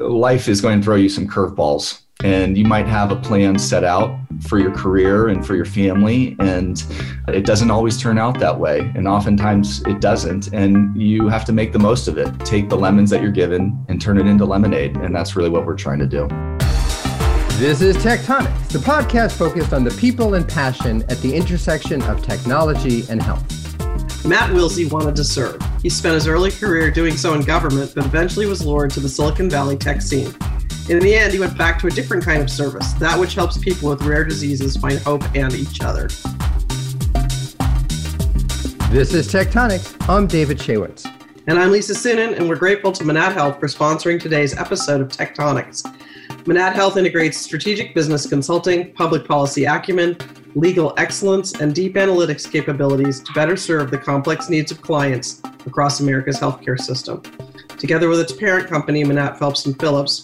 life is going to throw you some curveballs and you might have a plan set out for your career and for your family and it doesn't always turn out that way and oftentimes it doesn't and you have to make the most of it. Take the lemons that you're given and turn it into lemonade and that's really what we're trying to do. This is tectonics the podcast focused on the people and passion at the intersection of technology and health Matt Wilsey wanted to serve. He spent his early career doing so in government, but eventually was lured to the Silicon Valley tech scene. In the end, he went back to a different kind of service, that which helps people with rare diseases find hope and each other. This is Tectonics. I'm David Shaywitz. And I'm Lisa Suennen, and we're grateful to Manatt Health for sponsoring today's episode of Tectonics. Manatt Health integrates strategic business consulting, public policy acumen, legal excellence, and deep analytics capabilities to better serve the complex needs of clients across America's healthcare system. Together with its parent company, Manatt Phelps and Phillips,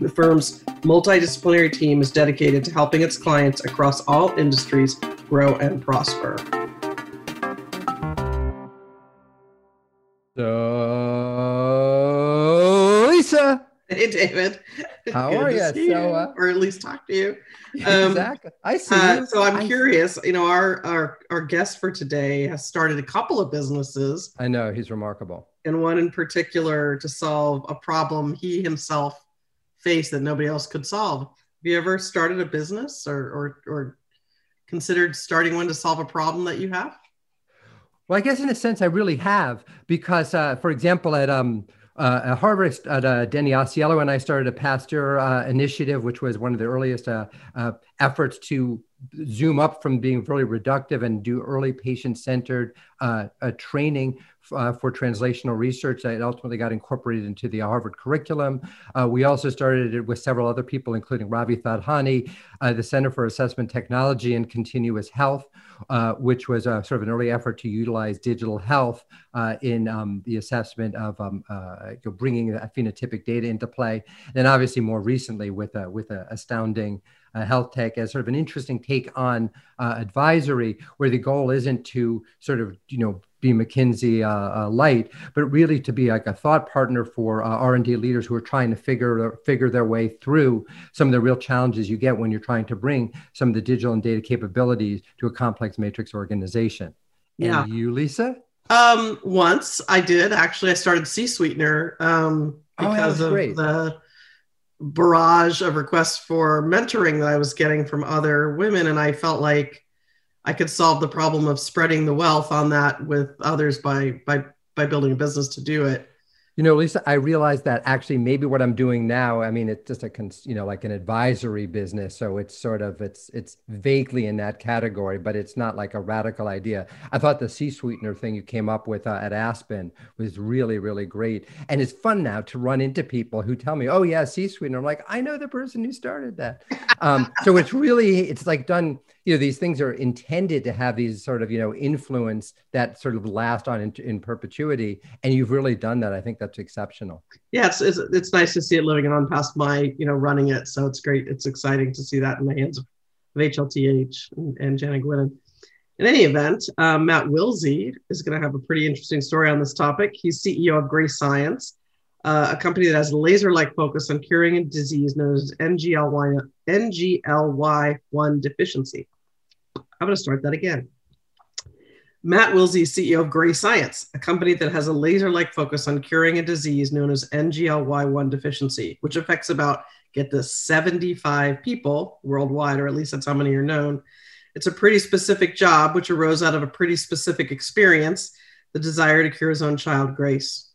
the firm's multidisciplinary team is dedicated to helping its clients across all industries grow and prosper. So, Lisa. Hey, David. How are you? So, uh, or at least talk to you. Um, exactly. I see. Uh, so I'm I curious. See. You know, our our our guest for today has started a couple of businesses. I know he's remarkable. And one in particular to solve a problem he himself faced that nobody else could solve. Have you ever started a business or, or, or considered starting one to solve a problem that you have? Well, I guess in a sense I really have because, uh, for example, at um, uh, at Harvard, at uh, Denny Ausiello and I started a pastor uh, initiative, which was one of the earliest uh, uh, efforts to zoom up from being really reductive and do early patient-centered uh, training uh, for translational research that ultimately got incorporated into the Harvard curriculum. Uh, we also started it with several other people, including Ravi Thadhani, uh, the Center for Assessment Technology and Continuous Health, uh, which was a, sort of an early effort to utilize digital health uh, in um, the assessment of um, uh, bringing phenotypic data into play. And obviously, more recently, with a, with a astounding uh, health tech as sort of an interesting take on uh, advisory, where the goal isn't to sort of you know be McKinsey uh, uh, light, but really to be like a thought partner for uh, R&D leaders who are trying to figure figure their way through some of the real challenges you get when you're trying to bring some of the digital and data capabilities to a complex matrix organization. Yeah. And you, Lisa? Um, once I did actually. I started CSweetener um, oh, because oh, of great. the barrage of requests for mentoring that I was getting from other women, and I felt like I could solve the problem of spreading the wealth on that with others by by by building a business to do it. You know, Lisa, I realized that actually maybe what I'm doing now, I mean, it's just a, cons- you know, like an advisory business. So it's sort of, it's, it's vaguely in that category, but it's not like a radical idea. I thought the CSweetener thing you came up with uh, at Aspen was really, really great. And it's fun now to run into people who tell me, oh yeah, CSweetener. I'm like, I know the person who started that. Um, so it's really, it's like done, you know these things are intended to have these sort of you know influence that sort of last on in, in perpetuity and you've really done that. I think that's exceptional. Yeah it's, it's, it's nice to see it living on past my you know running it. So it's great. It's exciting to see that in the hands of, of hlth and, and Janet Gwynn. in any event um, matt wilsey is going to have a pretty interesting story on this topic. He's ceo of grace science uh, a company that has a laser-like focus on curing a disease known as NGLY, NGLY1 deficiency. I'm going to start that again. Matt Wilsey CEO of Grace Science, a company that has a laser like focus on curing a disease known as NGLY1 deficiency, which affects about, get this, 75 people worldwide, or at least that's how many are known. It's a pretty specific job, which arose out of a pretty specific experience the desire to cure his own child, Grace.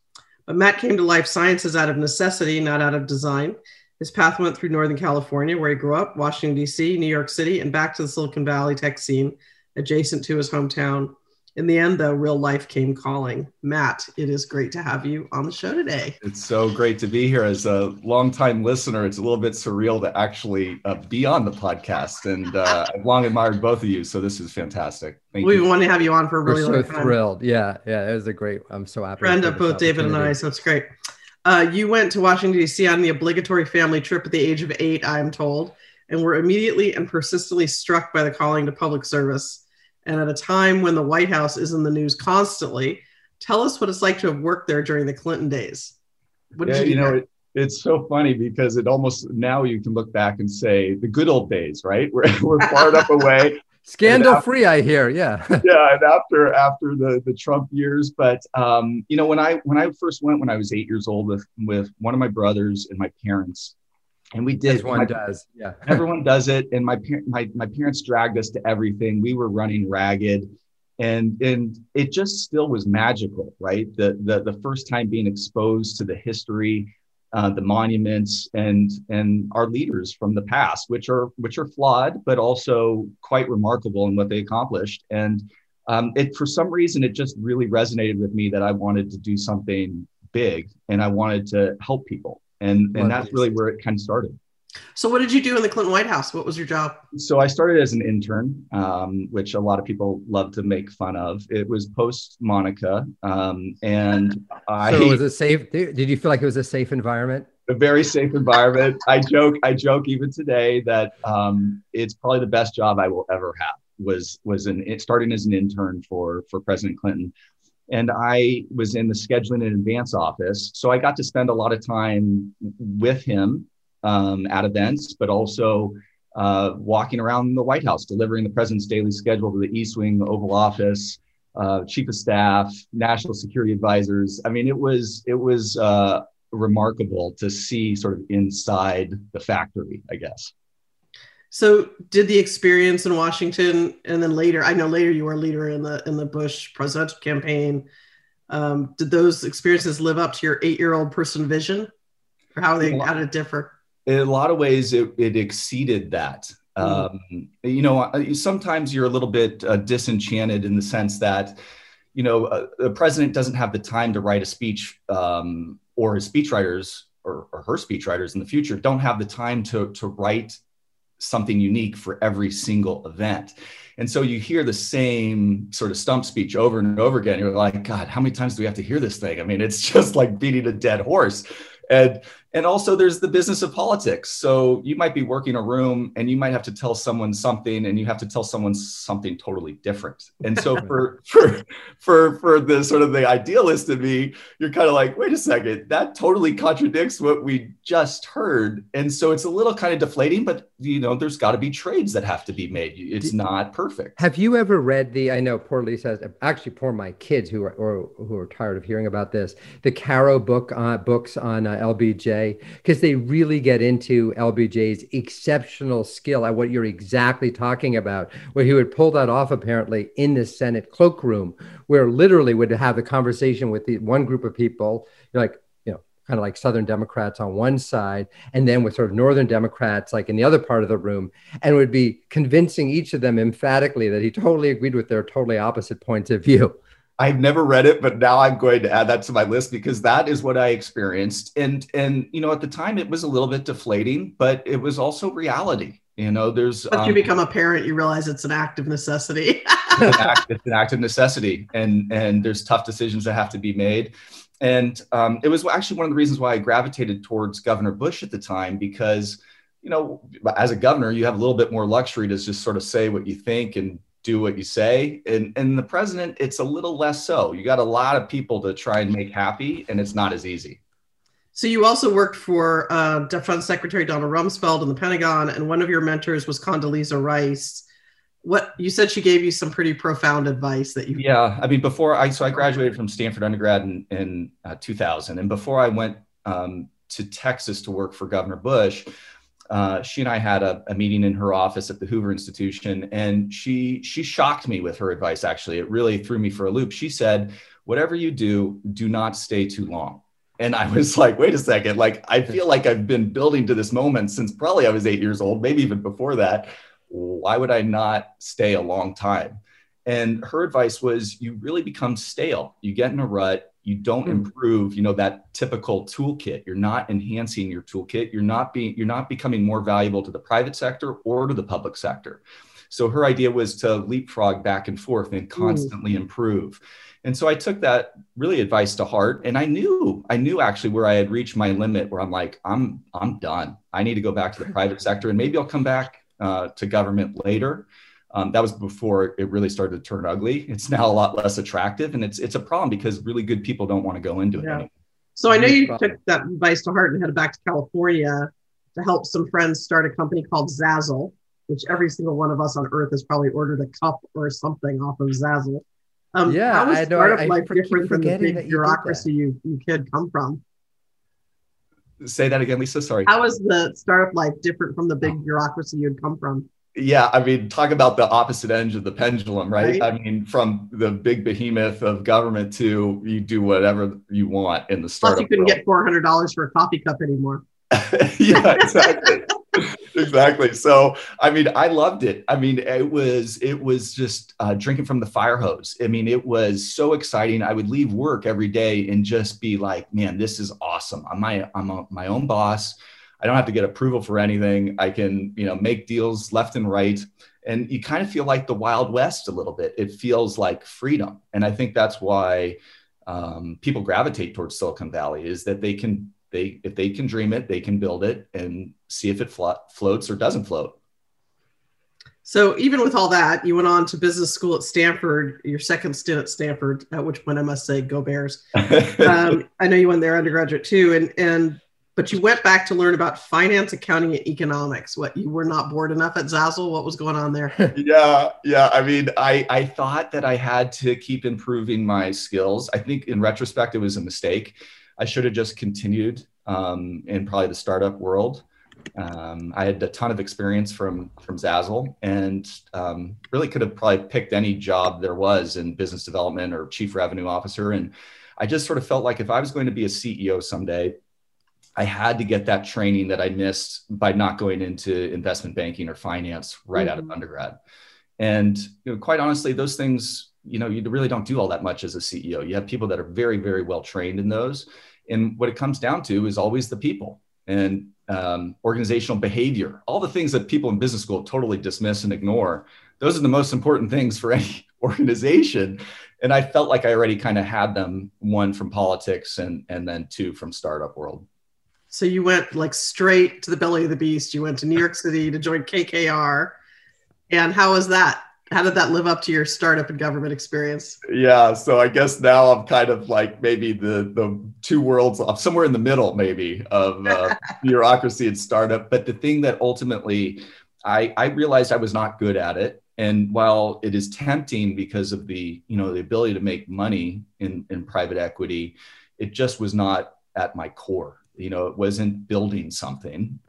But Matt came to life sciences out of necessity, not out of design. His path went through Northern California, where he grew up, Washington, D.C., New York City, and back to the Silicon Valley tech scene adjacent to his hometown. In the end, though, real life came calling. Matt, it is great to have you on the show today. It's so great to be here. As a longtime listener, it's a little bit surreal to actually uh, be on the podcast. And uh, I've long admired both of you. So this is fantastic. Thank we you. want to have you on for a really We're long so time. thrilled. Yeah. Yeah. It was a great, I'm so happy. Friend of both David and I. So it's great. Uh, you went to Washington, D.C. on the obligatory family trip at the age of eight, I'm told, and were immediately and persistently struck by the calling to public service. And at a time when the White House is in the news constantly, tell us what it's like to have worked there during the Clinton days. What did yeah, you, you know, it, it's so funny because it almost now you can look back and say the good old days, right? We're, we're far enough away. Scandal after, free, I hear. Yeah. yeah, and after after the the Trump years, but um, you know when I when I first went when I was eight years old with with one of my brothers and my parents, and we did. Everyone my, does. Yeah. everyone does it, and my my my parents dragged us to everything. We were running ragged and and it just still was magical right the the, the first time being exposed to the history uh, the monuments and and our leaders from the past which are which are flawed but also quite remarkable in what they accomplished. And um, it for some reason it just really resonated with me that i wanted to do something big and i wanted to help people. And and that's really where it kind of started so, what did you do in the Clinton White House? What was your job? So, I started as an intern, um, which a lot of people love to make fun of. It was post Monica, um, and I. So, was it safe? Did you feel like it was a safe environment? A very safe environment. I joke. I joke even today that um, it's probably the best job I will ever have. Was was in starting as an intern for for President Clinton and I was in the scheduling and advance office. So I got to spend a lot of time with him um, at events, but also uh, walking around the White House, delivering the president's daily schedule to the East Wing, the Oval Office, uh, chief of staff, national security advisors. I mean, it was it was uh, remarkable to see sort of inside the factory, I guess. So, did the experience in Washington, and then later, I know later you were a leader in the in the Bush presidential campaign. Um, did those experiences live up to your eight year old person vision, or how they how did it differ? In a lot of ways it, it exceeded that. Mm. um, you know uh, sometimes you're a little bit uh, disenchanted in the sense that you know a, a, president doesn't have the time to write a speech um, or his speechwriters or, or her speechwriters in the future don't have the time to, to write something unique for every single event. And so you hear the same sort of stump speech over and over again. You're like god how many times do we have to hear this thing? I mean it's just like beating a dead horse. And and also there's the business of politics. So you might be working a room and you might have to tell someone something and you have to tell someone something totally different. And so for for for for the sort of the idealist in me you're kind of like wait a second that totally contradicts what we just heard. And so it's a little kind of deflating but you know there's got to be trades that have to be made. It's not perfect. Have you ever read the i know poor lisa actually poor my kids who are or, who are tired of hearing about this the caro book uh, books on uh, lbj because they really get into LBJ's exceptional skill at what you're exactly talking about, where he would pull that off apparently in the Senate cloakroom, where literally would have a conversation with the one group of people, like, you know, kind of like Southern Democrats on one side, and then with sort of Northern Democrats like in the other part of the room, and would be convincing each of them emphatically that he totally agreed with their totally opposite points of view. I've never read it, but now I'm going to add that to my list because that is what I experienced. And and you know, at the time it was a little bit deflating, but it was also reality. You know, there's But um, you become a parent, you realize it's an act of necessity. it's, an act, it's an act of necessity. And and there's tough decisions that have to be made. And um, it was actually one of the reasons why I gravitated towards Governor Bush at the time because you know, as a governor, you have a little bit more luxury to just sort of say what you think and do what you say. And, and the president, it's a little less so. You got a lot of people to try and make happy, and it's not as easy. So you also worked for uh, Defense Secretary Donald Rumsfeld in the Pentagon, and one of your mentors was Condoleezza Rice. What you said she gave you some pretty profound advice that you. Yeah, I mean, before I so I graduated from Stanford undergrad in, in uh, 2000, and before I went um, to Texas to work for Governor Bush, uh, she and I had a, a, meeting in her office at the Hoover Institution, and she she shocked me with her advice. Actually, it really threw me for a loop. She said, "Whatever you do, do not stay too long." And I was like, "Wait a second! Like, I feel like I've been building to this moment since probably I was eight years old, maybe even before that. Why would I not stay a long time?" And her advice was, "You really become stale. You get in a rut you don't mm. improve you know that typical toolkit. You're not enhancing your toolkit. You're not being you're not becoming more valuable to the private sector or to the public sector. So her idea was to leapfrog back and forth and hmm. constantly improve. And so i took that really advice to heart and i knew i knew actually where i had reached my limit where i'm like i'm i'm done. I need to go back to the private sector and maybe i'll come back uh, to government later um, that was before it really started to turn ugly. It's now a lot less attractive, and it's it's a problem because really good people don't want to go into it. Yeah. So I know you took that advice to heart and headed back to California to help some friends start a company called Zazzle, which every single one of us on earth has probably ordered a cup or something off of Zazzle. Um, yeah, how was I know. startup I life for- different from the big you bureaucracy you, you kid come from? Say that again, Lisa. Sorry. How was the startup life different from the big bureaucracy you'd come from? Yeah, I mean, talk about the opposite end of the pendulum, right? Right. I mean, from the big behemoth of government to you do whatever you want in the Plus, startup you couldn't world. get four hundred dollars for a coffee cup anymore. yeah, exactly. exactly. So, I mean, I loved it. I mean, it was it was just uh, drinking from the fire hose. I mean, it was so exciting. I would leave work every day and just be like, "Man, this is awesome. I'm my I'm a, my own boss. I don't have to get approval for anything. I can, you know, make deals left and right." And you kind of feel like the Wild West a little bit. It feels like freedom, and I think that's why um, people gravitate towards Silicon Valley is that they can they if they can dream it, they can build it and see if it flo- floats or doesn't float. So even with all that, you went on to business school at Stanford, your second stint at Stanford, at which point I must say, go Bears. Um, I know you went there undergraduate too, and and but you went back to learn about finance, accounting, and economics. What you were not bored enough at Zazzle? What was going on there? yeah, yeah. I mean, I I thought that I had to keep improving my skills. I think in retrospect, it was a mistake. I should have just continued um, in probably the startup world. Um, I had a ton of experience from from Zazzle, and um, really could have probably picked any job there was in business development or chief revenue officer. And I just sort of felt like if I was going to be a CEO someday, I had to get that training that I missed by not going into investment banking or finance right out of Mhm. undergrad. And you know, quite honestly, those things, you know, you really don't do all that much as a CEO. You have people that are very, very well trained in those. And what it comes down to is always the people and um, organizational behavior, all the things that people in business school totally dismiss and ignore. Those are the most important things for any organization. And I felt like I already kind of had them, one from politics and, and then two from startup world. So you went like straight to the belly of the beast. You went to New York City to join KKR. And how was that? How did that live up to your startup and government experience? Yeah, so I guess now I'm kind of like maybe the the two worlds, I'm somewhere in the middle, maybe of uh, bureaucracy and startup. But the thing that ultimately I I realized I was not good at it, and while it is tempting because of the you know the ability to make money in in private equity, it just was not at my core. You know, it wasn't building something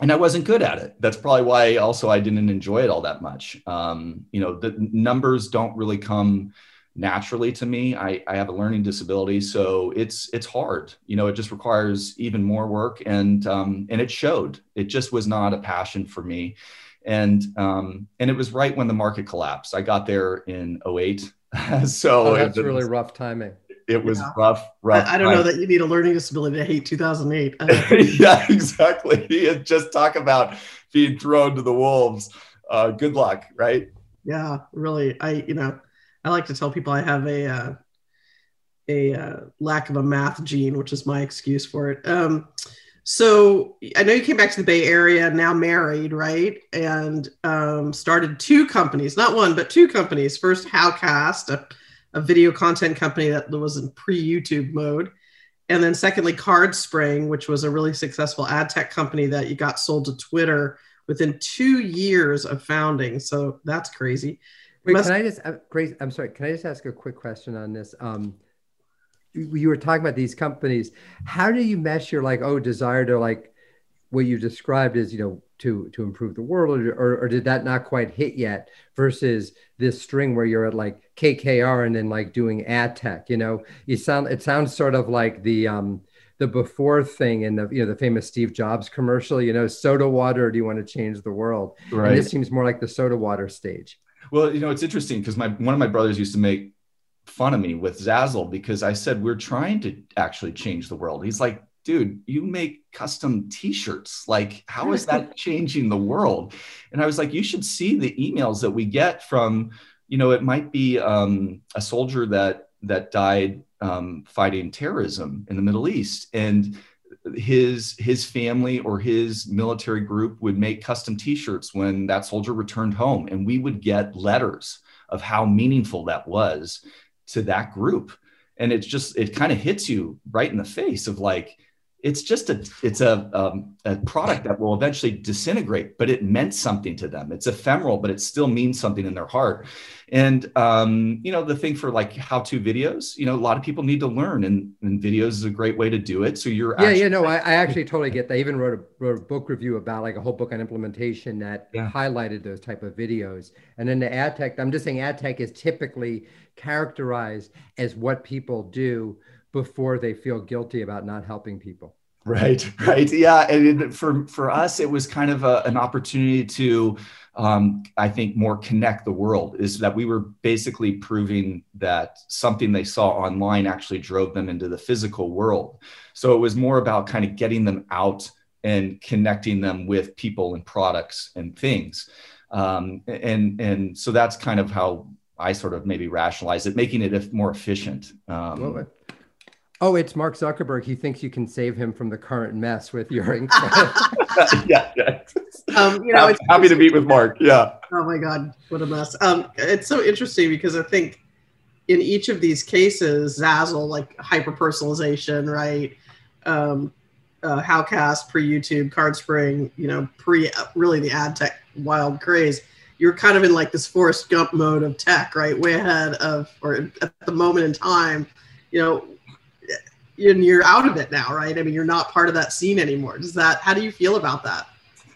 and I wasn't good at it. That's probably why also I didn't enjoy it all that much. Um, you know, the numbers don't really come naturally to me. I, I have a learning disability, so it's it's hard. You know, it just requires even more work, and um, and it showed. It just was not a passion for me, and um, and it was right when the market collapsed. I got there in 08. so Oh, that's it, really rough timing. It was Yeah. rough, rough. I, I don't know that you need a learning disability to hate 2008. Uh, yeah, exactly. And just talk about being thrown to the wolves. Uh, good luck, right? yeah, really. I, you know, I like to tell people I have a, uh, a uh, lack of a math gene, which is my excuse for it. Um, so I know you came back to the Bay Area, now married, right? And um, started two companies, not one, but two companies. First, Howcast, a, a video content company that was in pre-YouTube mode. And then secondly, CardSpring, which was a really successful ad tech company that you got sold to Twitter within two years of founding. So that's crazy. Wait, Must- can I just, uh, Grace, I'm sorry, can I just ask a quick question on this? Um, you you were talking about these companies. How do you measure like, oh, desire to like what you described as, you know, to to improve the world, or, or, or did that not quite hit yet versus this string where you're at like KKR and then like doing ad tech, you know, you sound, it sounds sort of like the, um, the before thing in the, you know, the famous Steve Jobs commercial, you know, soda water, or do you want to change the world? And this seems more like the soda water stage. Well, you know, it's interesting because my one of my brothers used to make fun of me with Zazzle because I said we're trying to actually change the world. He's like, dude, you make custom T-shirts. Like, how is that changing the world? And I was like, you should see the emails that we get from, you know, it might be um, a soldier that that died um, fighting terrorism in the Middle East, and his his family or his military group would make custom T-shirts when that soldier returned home, and we would get letters of how meaningful that was to that group and it's just it kind of hits you right in the face of like it's just a it's a um, a product that will eventually disintegrate but it meant something to them. It's ephemeral but it still means something in their heart. And um, you know the thing for like how to videos you know a lot of people need to learn and, and videos is a great way to do it. So you're yeah actually- yeah no I, I, actually totally get that. I even wrote a, wrote a book review about like a whole book on implementation that yeah. highlighted those type of videos. And then the ad tech i'm just saying ad tech is typically characterized as what people do before they feel guilty about not helping people. Right, right, yeah. And for for us, it was kind of a, an opportunity to, um, I think, more connect the world. Is that we were basically proving that something they saw online actually drove them into the physical world. So it was more about kind of getting them out and connecting them with people and products and things. Um, and and so that's kind of how I sort of maybe rationalize it, making it more efficient. Um, oh, it's Mark Zuckerberg. He thinks you can save him from the current mess with your ink. yeah, yeah. Um, you know, it's happy to meet with Mark. Yeah. Oh my God, what a mess. Um, it's so interesting because I think in each of these cases, Zazzle, like hyper personalization, right? Um, uh, Howcast, pre YouTube, CardSpring, you know, pre really the ad tech wild craze you're kind of in like this Forrest Gump mode of tech, right? Way ahead of, or at the moment in time, you know, and you're out of it now, right? I mean, you're not part of that scene anymore. Does that, how do you feel about that?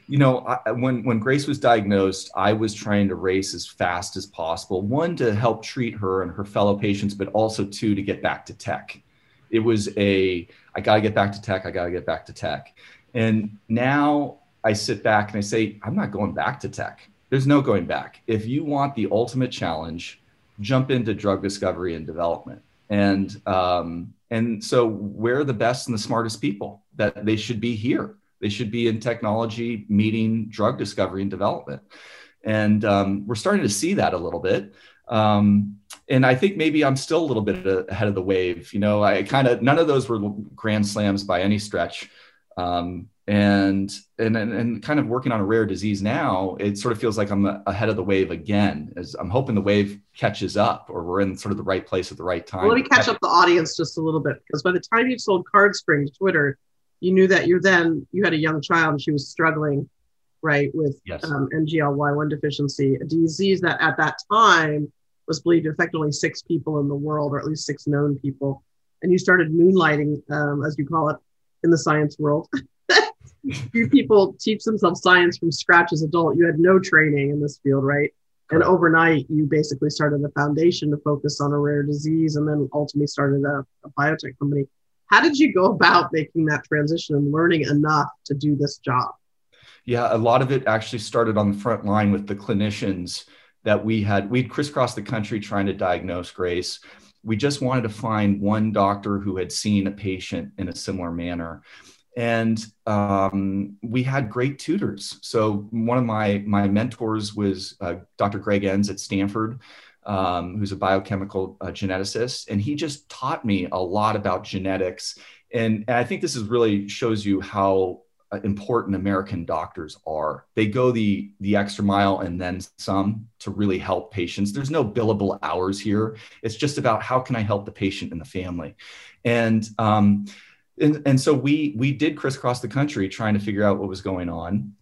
You know, I, when when Grace was diagnosed, I was trying to race as fast as possible. One to help treat her and her fellow patients, but also two to get back to tech. It was a I got to get back to tech. I got to get back to tech. And now I sit back and I say, I'm not going back to tech there's no going back. If you want the ultimate challenge, jump into drug discovery and development. And um, and so we're the best and the smartest people that they should be here. They should be in technology, meeting drug discovery and development. And um, we're starting to see that a little bit. Um, and I think maybe I'm still a little bit ahead of the wave. You know, I kind of none of those were grand slams by any stretch. Um, and, and and kind of working on a rare disease now it sort of feels like i'm ahead of the wave again as i'm hoping the wave catches up or we're in sort of the right place at the right time. Well, let me catch up the audience just a little bit because by the time you sold cardspring to twitter you knew that you're then you had a young child and she was struggling right with yes. um, ngly1 deficiency a disease that at that time was believed to affect only six people in the world or at least six known people. And you started moonlighting um, as you call it in the science world few people teach themselves science from scratch as adult. You had no training in this field, right? And overnight, you basically started a foundation to focus on a rare disease, and then ultimately started a, a biotech company. How did you go about making that transition and learning enough to do this job? Yeah, a lot of it actually started on the front line with the clinicians that we had. We'd crisscrossed the country trying to diagnose Grace. We just wanted to find one doctor who had seen a patient in a similar manner and um, we had great tutors. So one of my my mentors was uh, Dr. Greg Enns at Stanford, um, who's a biochemical uh, geneticist, and he just taught me a lot about genetics. And, and I think this is really shows you how uh, important American doctors are. They go the the extra mile and then some to really help patients. There's no billable hours here. It's just about how can I help the patient and the family, and um, and, and so we we did crisscross the country trying to figure out what was going on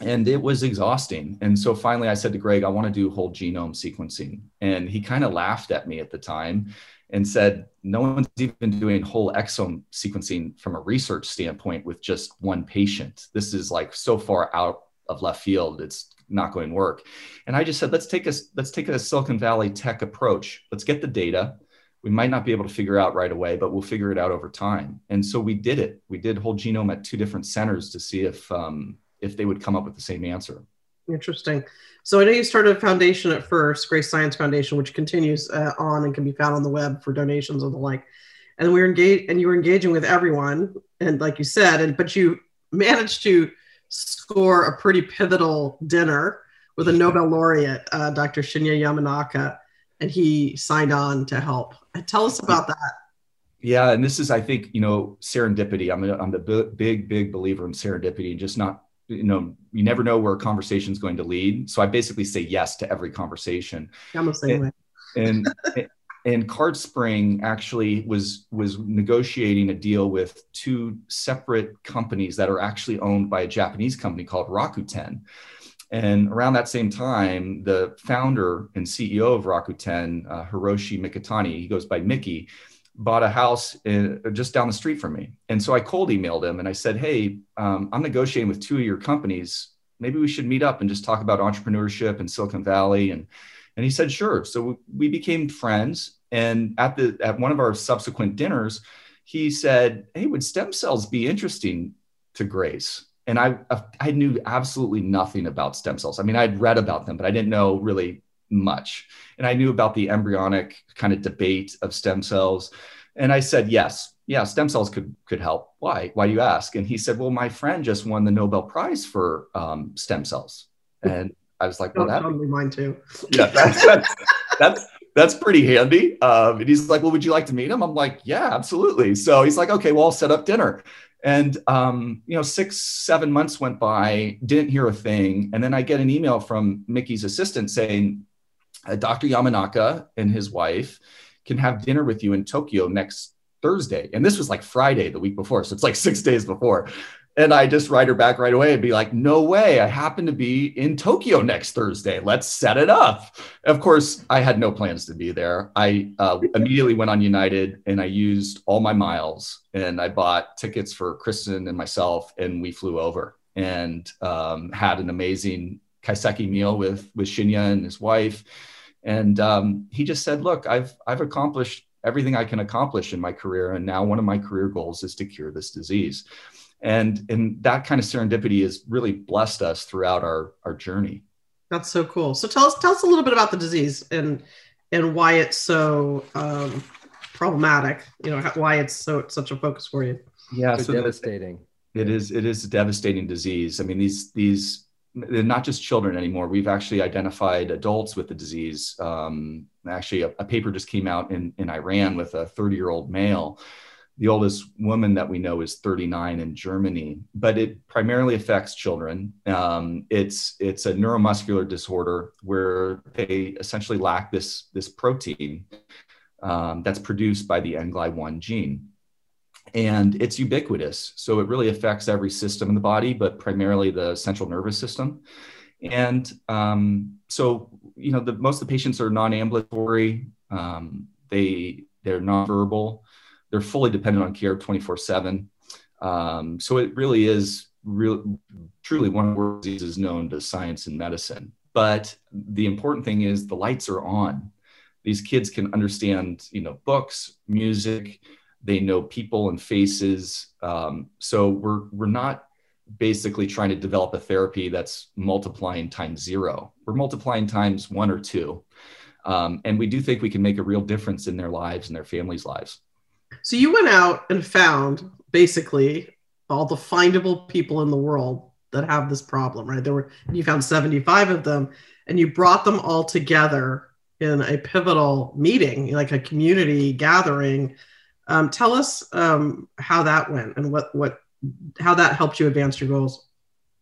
and it was exhausting. And so finally i said to greg i want to do whole genome sequencing. And he kind of laughed at me at the time and said no one's even doing whole exome sequencing from a research standpoint with just one patient. This is like so far out of left field it's not going to work. And i just said let's take a let's take a silicon valley tech approach. Let's get the data we might not be able to figure out right away, but we'll figure it out over time. And so we did it. We did whole genome at two different centers to see if um, if they would come up with the same answer. Interesting. So I know you started a foundation at first, Grace Science Foundation, which continues uh, on and can be found on the web for donations and the like. And we were engaged, and you were engaging with everyone, and like you said, and but you managed to score a pretty pivotal dinner with a Nobel laureate, uh, Dr. Shinya Yamanaka, and he signed on to help. Tell us about that. Yeah, and this is, I think, you know, serendipity. I'm a, I'm a big, big believer in serendipity, and just not, you know, you never know where a conversation is going to lead. So I basically say yes to every conversation. I'm the same and, way. and and CardSpring actually was was negotiating a deal with two separate companies that are actually owned by a Japanese company called Rakuten. And around that same time, the founder and CEO of Rakuten, uh, Hiroshi Mikitani, he goes by Mickey, bought a house in, just down the street from me. And so I cold emailed him and I said, Hey, um, I'm negotiating with two of your companies. Maybe we should meet up and just talk about entrepreneurship in Silicon Valley. And, and he said, Sure. So we became friends. And at, the, at one of our subsequent dinners, he said, Hey, would stem cells be interesting to Grace? And I, I knew absolutely nothing about stem cells. I mean, I'd read about them, but I didn't know really much. And I knew about the embryonic kind of debate of stem cells. And I said, yes, yeah, stem cells could could help. Why? Why do you ask? And he said, well, my friend just won the Nobel Prize for um, stem cells. And I was like, well, that mine too. Yeah, that's, that's, that's that's pretty handy. Um, and he's like, well, would you like to meet him? I'm like, yeah, absolutely. So he's like, okay, well, I'll set up dinner. And um, you know, six, seven months went by, didn't hear a thing. And then I get an email from Mickey's assistant saying, uh, Dr. Yamanaka and his wife can have dinner with you in Tokyo next Thursday. And this was like Friday, the week before. So it's like six days before. And I just write her back right away and be like, no way. I happen to be in Tokyo next Thursday. Let's set it up. Of course, I had no plans to be there. I uh, immediately went on United and I used all my miles and I bought tickets for Kristen and myself and we flew over and um, had an amazing kaiseki meal with, with Shinya and his wife and um, he just said, "Look, I've I've accomplished everything I can accomplish in my career, and now one of my career goals is to cure this disease." And and that kind of serendipity has really blessed us throughout our our journey. That's so cool. So tell us tell us a little bit about the disease and and why it's so um, problematic. You know why it's so such a focus for you. Yeah, so, so devastating. It is. It is a devastating disease. I mean, these these they're not just children anymore. We've actually identified adults with the disease. Um, actually, a, a, paper just came out in, in Iran with a 30 year old male. The oldest woman that we know is 39 in Germany, but it primarily affects children. Um, it's it's a neuromuscular disorder where they essentially lack this this protein um, that's produced by the NGLY1 gene and it's ubiquitous. So it really affects every system in the body, but primarily the central nervous system. And um, so, you know, the, most of the patients are non-ambulatory. Um, they they're non-verbal. They're fully dependent on care 24/7. Um, so it really is real, truly one of the worst diseases known to science and medicine. But the important thing is the lights are on. These kids can understand, you know, books, music, they know people and faces. Um, so we're we're not basically trying to develop a therapy that's multiplying times zero. We're multiplying times one or two, um, and we do think we can make a real difference in their lives and their families' lives. So you went out and found basically all the findable people in the world that have this problem, right? There were you found 75 of them and you brought them all together in a pivotal meeting, like a community gathering um, tell us um, how that went and what what how that helped you advance your goals.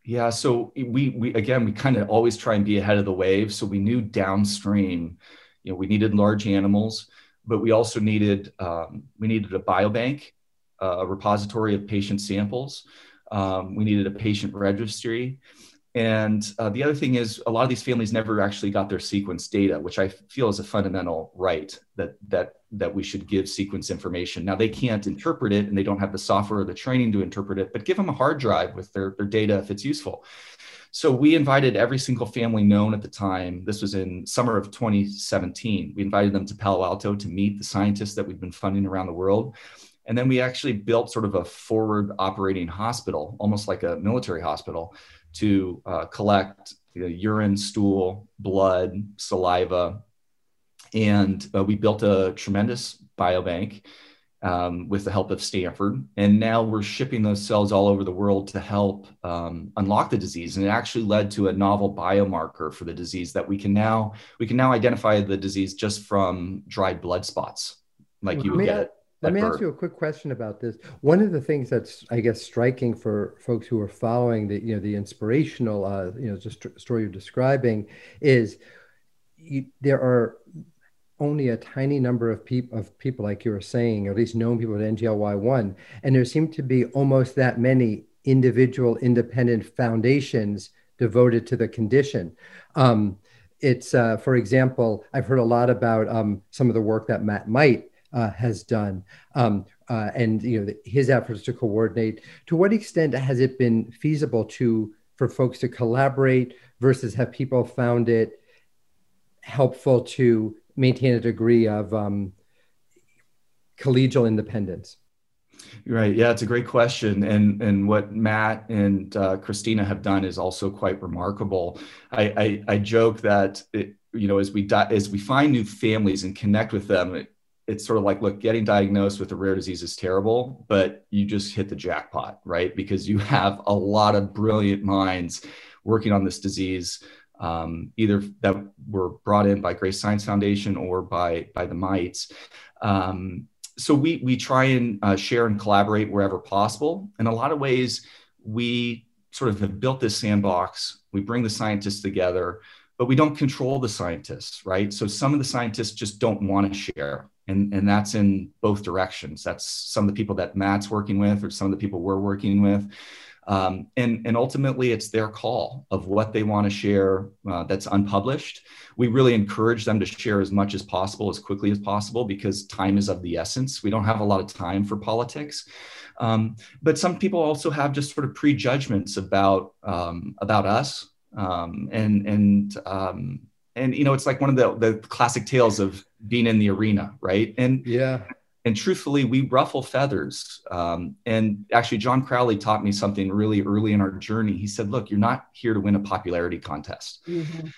Yeah, so we we again we kind of always try and be ahead of the wave. So we knew downstream, you know, we needed large animals, but we also needed um, we needed a biobank, uh, a repository of patient samples. Um, we needed a patient registry, and uh, the other thing is, a lot of these families never actually got their sequence data, which I feel is a fundamental right that that that we should give sequence information. Now they can't interpret it, and they don't have the software or the training to interpret it, but give them a hard drive with their, their data if it's useful. So we invited every single family known at the time. This was in summer of 2017. We invited them to Palo Alto to meet the scientists that we've been funding around the world. And then we actually built sort of a forward operating hospital, almost like a military hospital, to uh, collect you know, urine, stool, blood, saliva. And uh, we built a tremendous biobank um, with the help of Stanford. And now we're shipping those cells all over the world to help um, unlock the disease. And it actually led to a novel biomarker for the disease that we can now we can now identify the disease just from dried blood spots, like you would get. Let me ask you a quick question about this. One of the things that's, I guess, striking for folks who are following the, you know, the inspirational, uh, you know, just story you're describing is you, there are only a tiny number of people of people like you were saying, or at least known people with NGLY1, and there seem to be almost that many individual independent foundations devoted to the condition. Um, it's, uh, for example, I've heard a lot about um, some of the work that Matt Might uh, has done, um, uh, and you know his efforts to coordinate. To what extent has it been feasible to for folks to collaborate versus have people found it helpful to maintain a degree of um, collegial independence? Right. Yeah, it's a great question, and and what Matt and uh, Christina have done is also quite remarkable. I I, I joke that it, you know as we di- as we find new families and connect with them, it, it's sort of like look, getting diagnosed with a rare disease is terrible, but you just hit the jackpot, right? Because you have a lot of brilliant minds working on this disease um, either that were brought in by Grace Science Foundation or by by the Mights. Um, so we we try and uh, share and collaborate wherever possible. In a lot of ways, we sort of have built this sandbox. We bring the scientists together, but we don't control the scientists, right? So some of the scientists just don't want to share. And, and that's in both directions. That's some of the people that Matt's working with, or some of the people we're working with. Um, and, and ultimately, it's their call of what they want to share uh, that's unpublished. We really encourage them to share as much as possible, as quickly as possible, because time is of the essence. We don't have a lot of time for politics. Um, but some people also have just sort of prejudgments about um, about us, um, and and um, and you know, it's like one of the the classic tales of being in the arena, right? And yeah, and truthfully, we ruffle feathers. Um, and actually, John Crowley taught me something really early in our journey. He said, "Look, you're not here to win a popularity contest." Mm-hmm.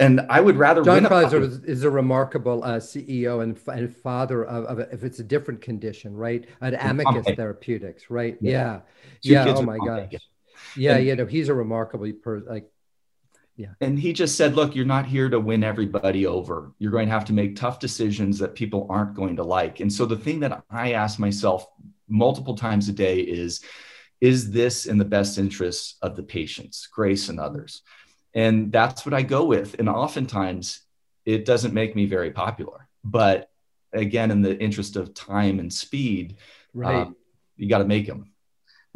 And I would rather John win. Crowley a is a remarkable uh, CEO and, and father of, of a, if it's a different condition, right? At Amicus Therapeutics, right? Yeah, yeah. yeah. Oh my gosh. Yeah, and, you know, he's a remarkable person. like yeah. And he just said, look, you're not here to win everybody over. You're going to have to make tough decisions that people aren't going to like. And so the thing that I ask myself multiple times a day is, is this in the best interests of the patients, Grace and others? And that's what I go with. And oftentimes it doesn't make me very popular. But again, in the interest of time and speed, right. Um, you got to make them.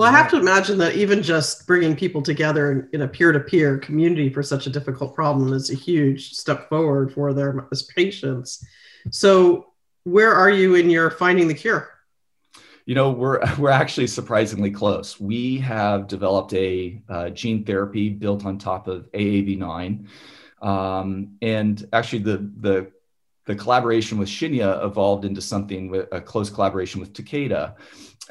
Well, I have to imagine that even just bringing people together in a peer-to-peer community for such a difficult problem is a huge step forward for their as patients. So, where are you in your finding the cure? You know, we're we're actually surprisingly close. We have developed a uh, gene therapy built on top of AAV9, um, and actually the the the collaboration with Shinya evolved into something with a close collaboration with Takeda.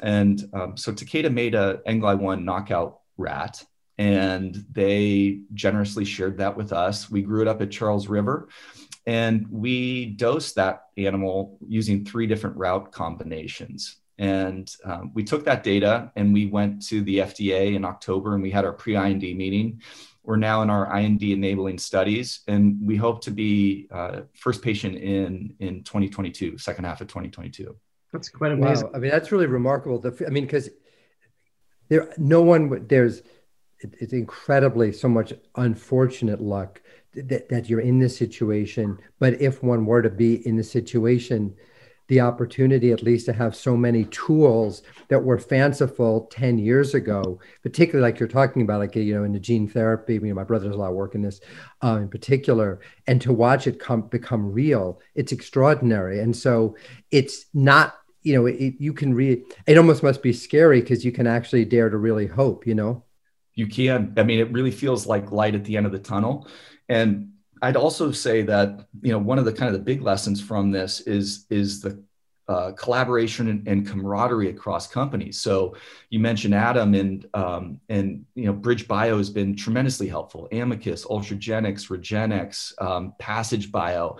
And um, so Takeda made a NGLY1 knockout rat, and they generously shared that with us. We grew it up at Charles River, and we dosed that animal using three different route combinations. And um, we took that data and we went to the FDA in October and we had our pre IND meeting. We're now in our IND enabling studies, and we hope to be uh, first patient in in 2022, second half of 2022. That's quite amazing. Wow. I mean, that's really remarkable. I mean, because there, no one, there's, it's incredibly so much unfortunate luck that, that you're in this situation. But if one were to be in the situation, the opportunity at least to have so many tools that were fanciful 10 years ago particularly like you're talking about like you know in the gene therapy you know my brother does a lot of work in this uh, in particular and to watch it come become real it's extraordinary. And so it's not you know it, you can read it almost must be scary because you can actually dare to really hope you know? You can. I mean it really feels like light at the end of the tunnel. And i'd also say that you know one of the kind of the big lessons from this is is the uh, collaboration and, and, camaraderie across companies. So you mentioned Adam and um, and you know Bridge Bio has been tremendously helpful. Amicus, Ultragenyx, Regenxbio, um, Passage Bio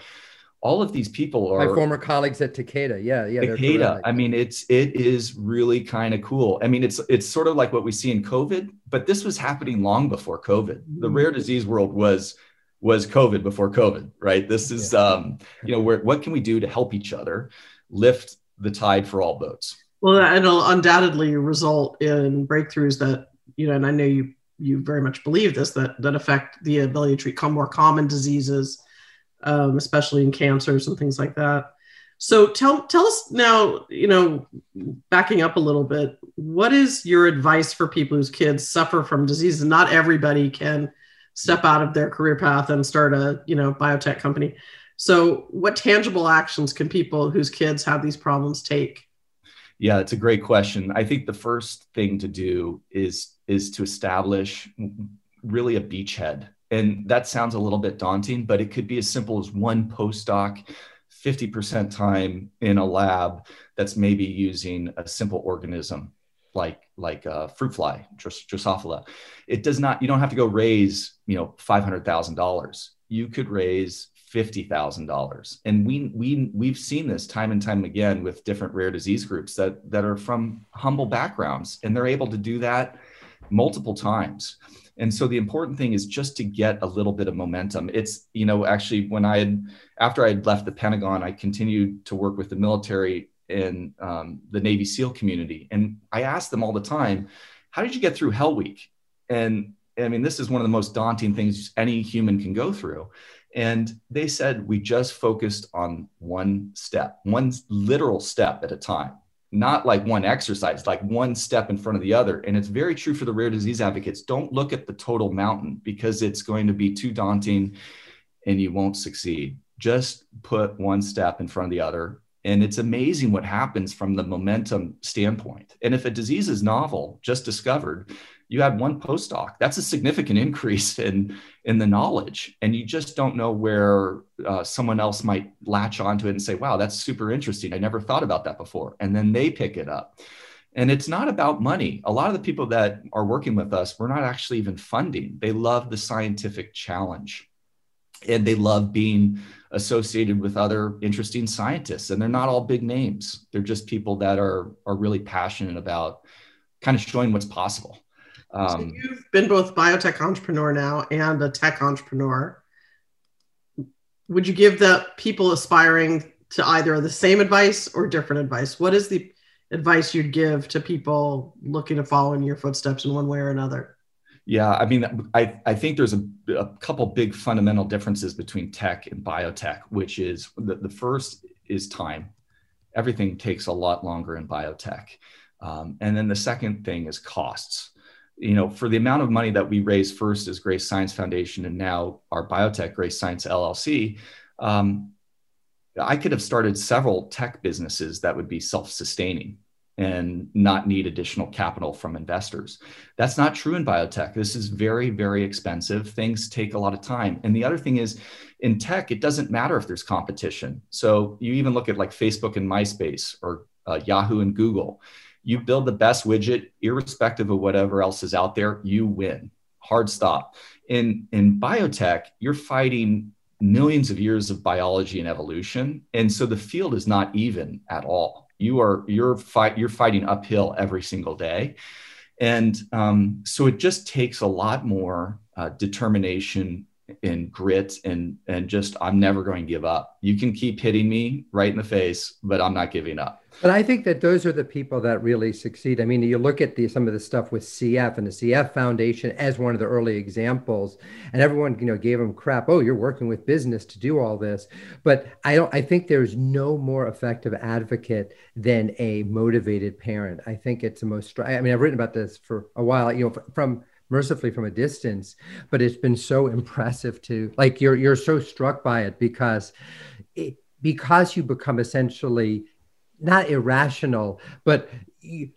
all of these people are my former colleagues at Takeda. Yeah, yeah. Takeda. I mean, it's it is really kind of cool. I mean, it's it's sort of like what we see in COVID, but this was happening long before COVID. The mm-hmm. rare disease world was was COVID before COVID, right? This is yeah. um, you know, where what can we do to help each other lift the tide for all boats? Well, it'll undoubtedly result in breakthroughs that you know, and I know you you very much believe this that that affect the ability to treat more common diseases um, especially in cancers and things like that. So tell tell us now, you know, backing up a little bit, what is your advice for people whose kids suffer from diseases? Not everybody can step out of their career path and start a, you know, biotech company. So what tangible actions can people whose kids have these problems take? Yeah, it's a great question. I think the first thing to do is is to establish really a beachhead. And that sounds a little bit daunting, but it could be as simple as one postdoc 50% time in a lab that's maybe using a simple organism like like a fruit fly drosophila. It does not you don't have to go raise you know $500000 you could raise $50000 and we we we've seen this time and time again with different rare disease groups that that are from humble backgrounds and they're able to do that multiple times. And so the important thing is just to get a little bit of momentum. It's you know actually when i had after i had left the pentagon i continued to work with the military and um, the navy seal community and i asked them all the time how did you get through hell week and i mean this is one of the most daunting things any human can go through and they said we just focused on one step one literal step at a time not like one exercise, like one step in front of the other. And it's very true for the rare disease advocates. Don't look at the total mountain because it's going to be too daunting and you won't succeed. Just put one step in front of the other. And it's amazing what happens from the momentum standpoint. And if a disease is novel, just discovered, you had one postdoc. That's a significant increase in in the knowledge, and you just don't know where uh, someone else might latch onto it and say, "Wow, that's super interesting. I never thought about that before," and then they pick it up. And it's not about money. A lot of the people that are working with us, we're not actually even funding. They love the scientific challenge, and they love being associated with other interesting scientists. And they're not all big names. They're just people that are are really passionate about kind of showing what's possible. Um, so you've been both biotech entrepreneur now and a tech entrepreneur. Would you give the people aspiring to either the same advice or different advice? What is the advice you'd give to people looking to follow in your footsteps in one way or another? Yeah, I mean, I, I think there's a, a couple big fundamental differences between tech and biotech, which is the, the first is time. Everything takes a lot longer in biotech. Um, and then the second thing is costs you know, for the amount of money that we raise first as Grace Science Foundation and now our biotech Grace Science LLC, um, I could have started several tech businesses that would be self-sustaining and not need additional capital from investors. That's not true in biotech. This is very, very expensive. Things take a lot of time. And the other thing is, in tech, it doesn't matter if there's competition. So you even look at like Facebook and MySpace or uh, Yahoo and Google you build the best widget, irrespective of whatever else is out there, you win. Hard stop. In in biotech, you're fighting millions of years of biology and evolution, and so the field is not even at all. You are you're fight you're fighting uphill every single day, and um, so it just takes a lot more uh, determination and grit and and just I'm never going to give up. You can keep hitting me right in the face, but I'm not giving up. But I think that those are the people that really succeed. I mean, you look at the some of the stuff with CF and the CF Foundation as one of the early examples, and everyone you know gave them crap. Oh, you're working with business to do all this, but I don't. I think there's no more effective advocate than a motivated parent. I think it's the most. I mean, I've written about this for a while. You know, from mercifully from a distance but it's been so impressive to like you're you're so struck by it because it, because you become essentially not irrational but you,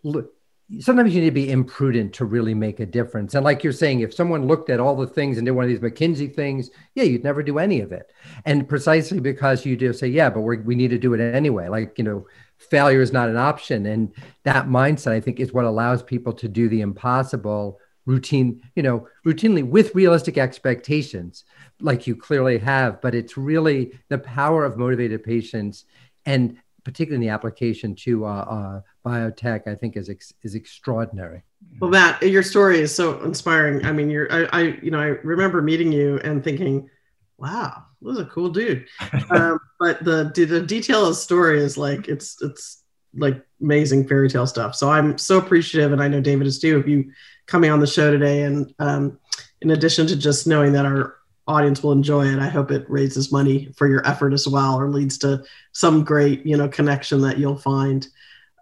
sometimes you need to be imprudent to really make a difference. And like you're saying if someone looked at all the things and did one of these mckinsey things yeah you'd never do any of it. And precisely because you do say yeah but we we need to do it anyway. Like you know failure is not an option. And that mindset i think is what allows people to do the impossible routine, you know, routinely with realistic expectations, like you clearly have. But it's really the power of motivated patients, and particularly in the application to uh, uh, biotech, I think is ex- is extraordinary. Well, Matt, your story is so inspiring. I mean, you're, I, I, you know, I remember meeting you and thinking, wow, this is a cool dude. um, but the the detail of the story is like it's it's like amazing fairy tale stuff. So I'm so appreciative, and I know David is too, of you coming on the show today. And um, in addition to just knowing that our audience will enjoy it. I hope it raises money for your effort as well, or leads to some great, you know, connection that you'll find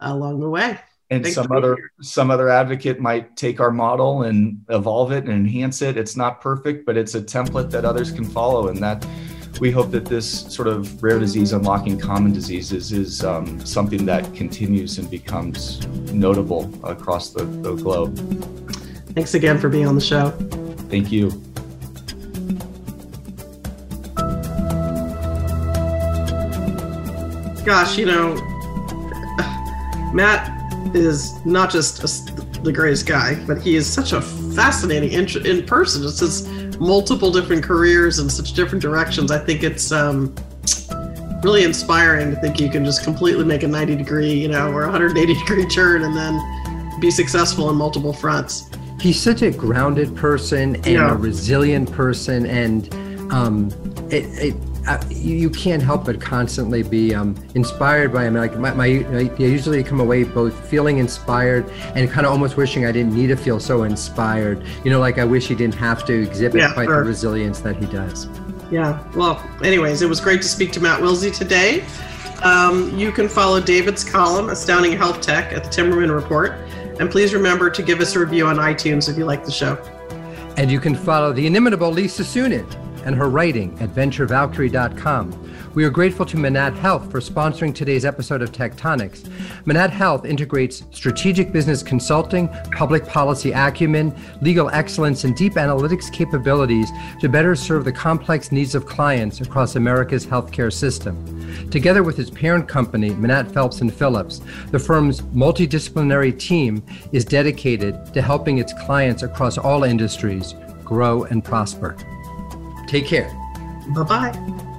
along the way. And Thanks some other some other advocate might take our model and evolve it and enhance it. It's not perfect, but it's a template that others can follow, and that we hope that this sort of rare disease unlocking common diseases is um, something that continues and becomes notable across the, the globe. Thanks again for being on the show. Thank you. gosh, you know, Matt is not just a, the greatest guy, but he is such a fascinating in, in person. It's his multiple different careers and such different directions. I think it's um, really inspiring to think you can just completely make a 90 degree, you know, or 180 degree turn and then be successful on multiple fronts. He's such a grounded person and yeah. a resilient person, and um, it, it you, can't help but constantly be um, inspired by him. Like my, my, I usually come away both feeling inspired and kind of almost wishing I didn't need to feel so inspired. You know, like I wish he didn't have to exhibit yeah, quite sure. the resilience that he does. Yeah. Well, anyways, it was great to speak to Matt Wilsey today. Um, you can follow David's column, Astounding Health Tech, at the Timmerman Report. And please remember to give us a review on iTunes if you like the show. And you can follow the inimitable Lisa Suennen and her writing at venturevalkyrie.com. We are grateful to Manatt Health for sponsoring today's episode of Tech Tonics. Manatt Health integrates strategic business consulting, public policy acumen, legal excellence, and deep analytics capabilities to better serve the complex needs of clients across America's healthcare system. Together with its parent company, Manatt Phelps and Phillips, the firm's multidisciplinary team is dedicated to helping its clients across all industries grow and prosper. Take care. Bye bye.